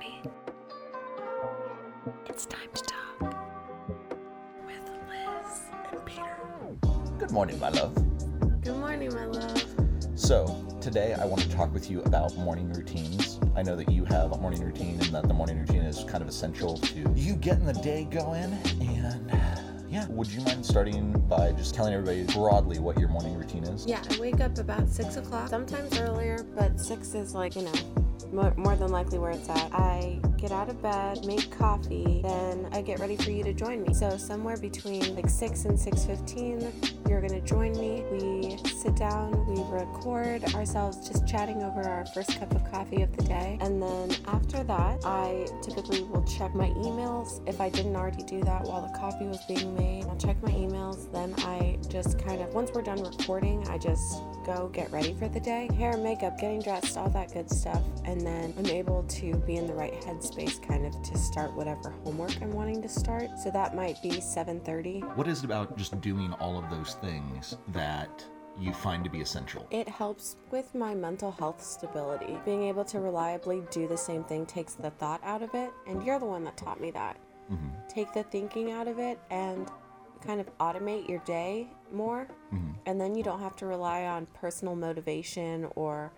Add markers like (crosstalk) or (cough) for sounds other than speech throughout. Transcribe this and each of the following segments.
ready? It's time to talk with Liz and Peter. Good morning, my love. Good morning, my love. So, today I want to talk with you about morning routines. I know that you have a morning routine and that the morning routine is kind of essential to you getting the day going. And yeah, would you mind starting by just telling everybody broadly what your morning routine is? Yeah, I wake up about six o'clock, sometimes earlier, but six is like, you know, more, than likely where it's at. I get out of bed, make coffee, then I get ready for you to join me. So somewhere between like 6 and 6:15, you're going to join me. We sit down, we record ourselves just chatting over our first cup of coffee of the day. And then after that, I typically will check my emails. If I didn't already do that while the coffee was being made, I'll check my emails. Then I just kind of once we're done recording, I just go get ready for the day. Hair, makeup, getting dressed, all that good stuff. And then I'm able to be in the right headspace kind of to start whatever homework I'm wanting to start. So that might be 7:30. What is it about just doing all of those things that you find to be essential? It helps with my mental health stability. Being able to reliably do the same thing takes the thought out of it, and you're the one that taught me that. Mm-hmm. Take the thinking out of it and kind of automate your day more, mm-hmm. and then you don't have to rely on personal motivation or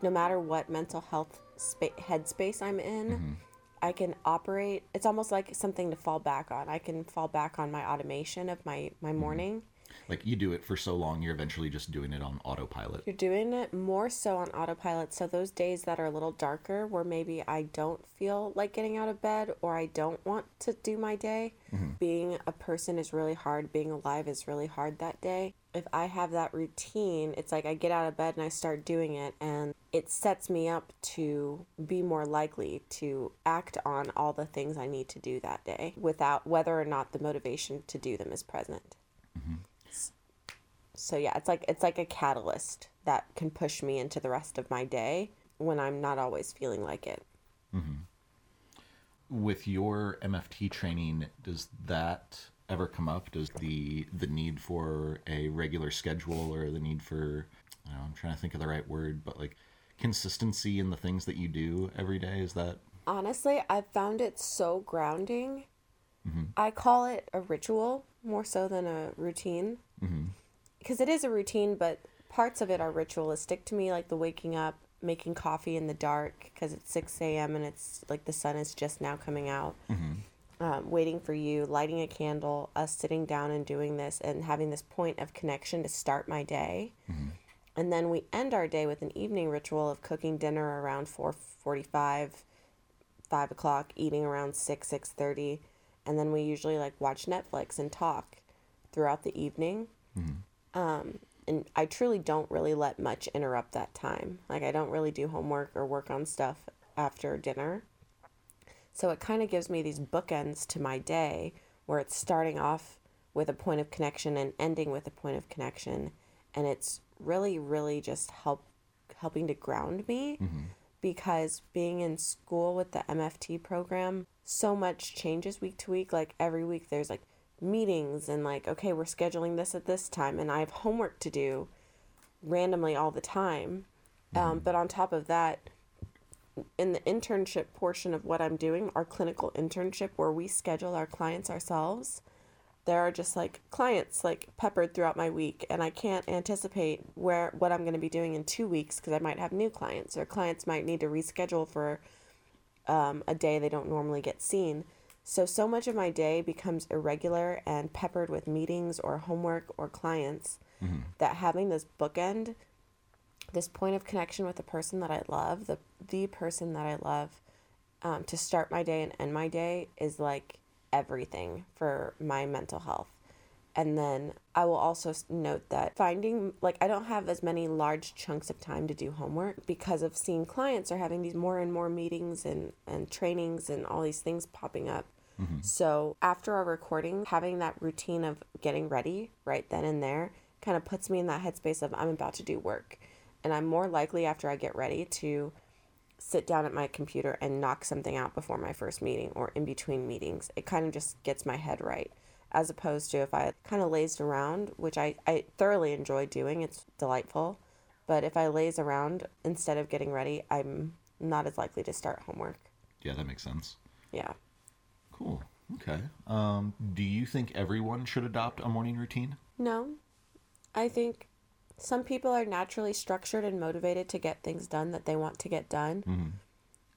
no matter what mental health spa- headspace I'm in. Mm-hmm. I can operate. It's almost like something to fall back on. I can fall back on my automation of my my mm-hmm. morning like you do it for so long you're eventually just doing it on autopilot. You're doing it more so on autopilot. So those days that are a little darker where maybe i don't feel like getting out of bed or i don't want to do my day mm-hmm. being a person is really hard being alive is really hard that day. If i have that routine it's like i get out of bed and i start doing it and it sets me up to be more likely to act on all the things i need to do that day without whether or not the motivation to do them is present so yeah, it's like it's like a catalyst that can push me into the rest of my day when I'm not always feeling like it. Mm-hmm. With your MFT training, does that ever come up? Does the the need for a regular schedule or the need for know, I'm trying to think of the right word, but like consistency in the things that you do every day is that honestly i've found it so grounding mm-hmm. i call it a ritual more so than a routine mm-hmm because it is a routine, but parts of it are ritualistic to me, like the waking up, making coffee in the dark because it's 6 a.m. and it's like the sun is just now coming out. Mm-hmm. Um, waiting for you, lighting a candle, us sitting down and doing this and having this point of connection to start my day. Mm-hmm. And then we end our day with an evening ritual of cooking dinner around 4.45, 5 o'clock, eating around 6, 6.30. And then we usually like watch Netflix and talk throughout the evening. Mm-hmm. Um, and I truly don't really let much interrupt that time. Like, I don't really do homework or work on stuff after dinner. So it kind of gives me these bookends to my day where it's starting off with a point of connection and ending with a point of connection. And it's really, really just help helping to ground me mm-hmm. because being in school with the MFT program, so much changes week to week. Like every week there's like meetings and like okay we're scheduling this at this time and i have homework to do randomly all the time um, mm-hmm. um, but on top of that in the internship portion of what i'm doing our clinical internship where we schedule our clients ourselves there are just like clients like peppered throughout my week and i can't anticipate where what i'm going to be doing in two weeks because i might have new clients or clients might need to reschedule for um, a day they don't normally get seen so, so much of my day becomes irregular and peppered with meetings or homework or clients mm-hmm. that having this bookend, this point of connection with the person that I love, the, the person that I love, um, to start my day and end my day is like everything for my mental health. And then I will also note that finding, like, I don't have as many large chunks of time to do homework because of seeing clients or having these more and more meetings and, and trainings and all these things popping up. Mm-hmm. So after our recording, having that routine of getting ready right then and there kind of puts me in that headspace of I'm about to do work. And I'm more likely after I get ready to sit down at my computer and knock something out before my first meeting or in between meetings. It kind of just gets my head right. As opposed to if I kind of lazed around, which I, I thoroughly enjoy doing, it's delightful. But if I laze around instead of getting ready, I'm not as likely to start homework. Yeah, that makes sense. Yeah. Cool. Okay. Um, do you think everyone should adopt a morning routine? No. I think some people are naturally structured and motivated to get things done that they want to get done. Mm-hmm.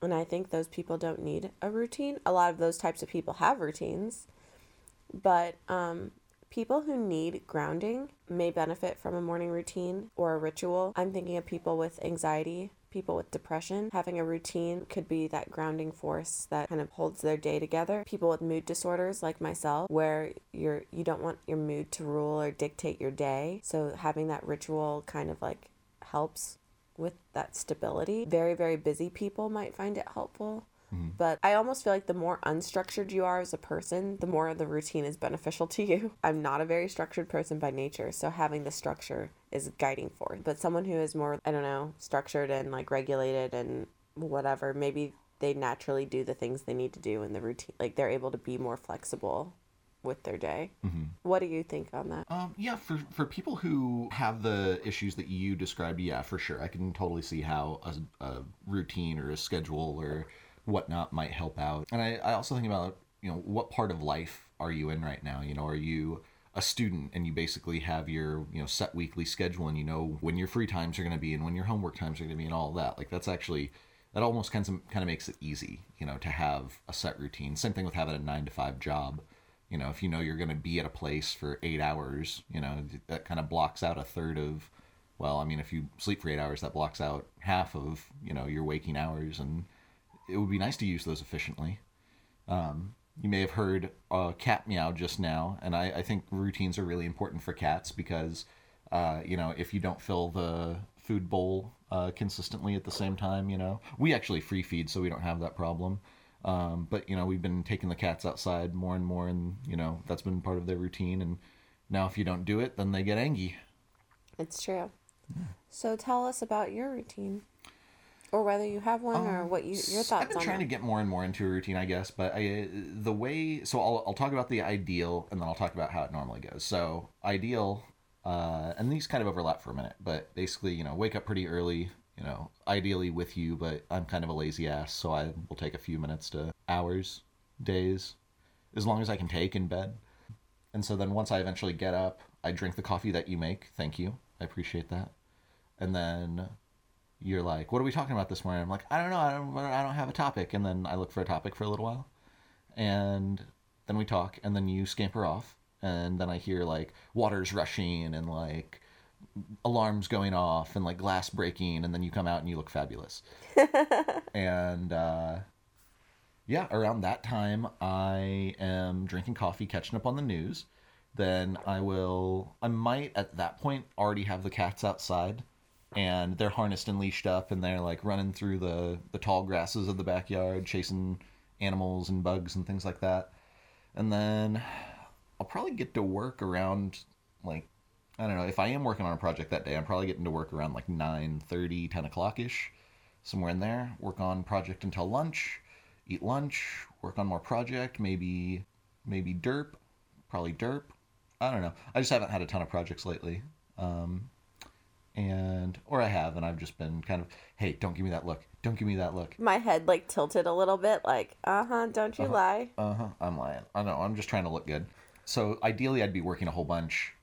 And I think those people don't need a routine. A lot of those types of people have routines. But um, people who need grounding may benefit from a morning routine or a ritual. I'm thinking of people with anxiety, people with depression. Having a routine could be that grounding force that kind of holds their day together. People with mood disorders like myself, where you're you don't want your mood to rule or dictate your day. So having that ritual kind of like helps with that stability. Very, very busy people might find it helpful. But I almost feel like the more unstructured you are as a person, the more the routine is beneficial to you. (laughs) I'm not a very structured person by nature, so having the structure is guiding force. But someone who is more, I don't know, structured and like regulated and whatever, maybe they naturally do the things they need to do in the routine. Like they're able to be more flexible with their day. What do you think on that? Um, yeah, for for people who have the issues that you described, yeah, for sure, I can totally see how a, a routine or a schedule or whatnot might help out. And I, I also think about you know what part of life are you in right now? You know, are you a student and you basically have your you know set weekly schedule and you know when your free times are going to be and when your homework times are going to be and all that. Like that's actually that almost kind of kind of makes it easy, you know, to have a set routine. Same thing with having a nine to five job you know if you know you're going to be at a place for eight hours you know that kind of blocks out a third of well i mean if you sleep for eight hours that blocks out half of you know your waking hours and it would be nice to use those efficiently um, you may have heard a cat meow just now and I, I think routines are really important for cats because uh, you know if you don't fill the food bowl uh, consistently at the same time you know we actually free feed so we don't have that problem um, but you know, we've been taking the cats outside more and more, and you know that's been part of their routine. And now, if you don't do it, then they get angry. It's true. So tell us about your routine. Or whether you have one or what you your thoughts Um, I've been trying it. to get more and more into a routine, I guess. But I, the way, so I'll, I'll talk about the ideal, and then I'll talk about how it normally goes. So ideal, uh, and these kind of overlap for a minute, but basically, you know, wake up pretty early. You know, ideally with you, but I'm kind of a lazy ass, so I will take a few minutes to hours, days, as long as I can take in bed. And so then once I eventually get up, I drink the coffee that you make. Thank you. I appreciate that. And then you're like, "What are we talking about this morning?" I'm like, "I don't know. I don't. I don't have a topic." And then I look for a topic for a little while, and then we talk, and then you scamper off, and then I hear like water's rushing and like alarms going off and like glass breaking, and then you come out and you look fabulous. (laughs) and uh, yeah, around that time, I am drinking coffee, catching up on the news. Then I will, I might at that point already have the cats outside and they're harnessed and leashed up and they're like running through the, the tall grasses of the backyard, chasing animals and bugs and things like that. And then I'll probably get to work around like, I don't know, if I am working on a project that day, I'm probably getting to work around like 9 30 10 o'clock ish, somewhere in there. Work on project until lunch eat lunch, work on more project, maybe maybe derp, probably derp. I don't know. I just haven't had a ton of projects lately. Um, and or I have and I've just been kind of, hey, don't give me that look. Don't give me that look. My head like tilted a little bit, like, uh huh, don't you lie. Uh-huh, I'm lying. I know, I'm just trying to look good. So ideally I'd be working a whole bunch.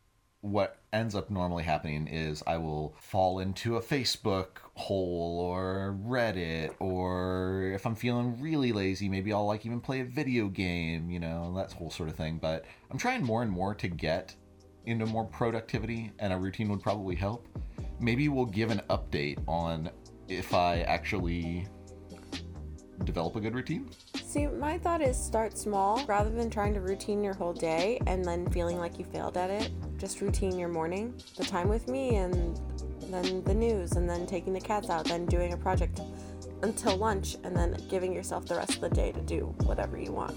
What ends up normally happening is I will fall into a Facebook hole or Reddit or if I'm feeling really lazy, maybe I'll like even play a video game, you know, that whole sort of thing. But I'm trying more and more to get into more productivity and a routine would probably help. Maybe we'll give an update on if I actually develop a good routine. See, my thought is start small rather than trying to routine your whole day and then feeling like you failed at it. Just routine your morning, the time with me, and then the news, and then taking the cats out, then doing a project until lunch, and then giving yourself the rest of the day to do whatever you want.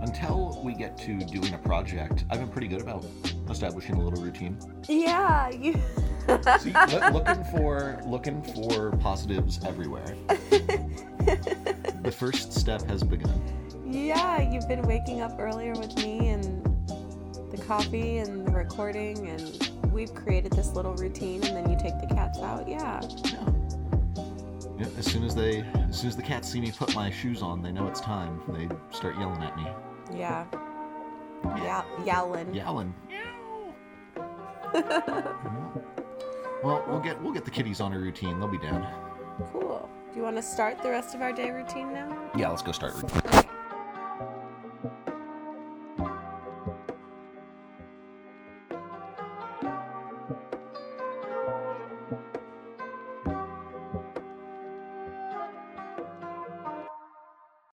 until we get to doing a project, I've been pretty good about establishing a little routine. Yeah, you. (laughs) See, loo- looking for looking for positives everywhere. (laughs) the first step has begun. yeah, you've been waking up earlier with me and the coffee and the recording, and we've created this little routine, and then you take the cats out. Yeah. Yeah. Yep, as soon as they, as soon as the cats see me put my shoes on, they know it's time. They start yelling at me. Yeah. Yeah, yowling. Yowling. (laughs) well, we'll get we'll get the kitties on a routine. They'll be down. Cool. Do you want to start the rest of our day routine now? Yeah, let's go start routine.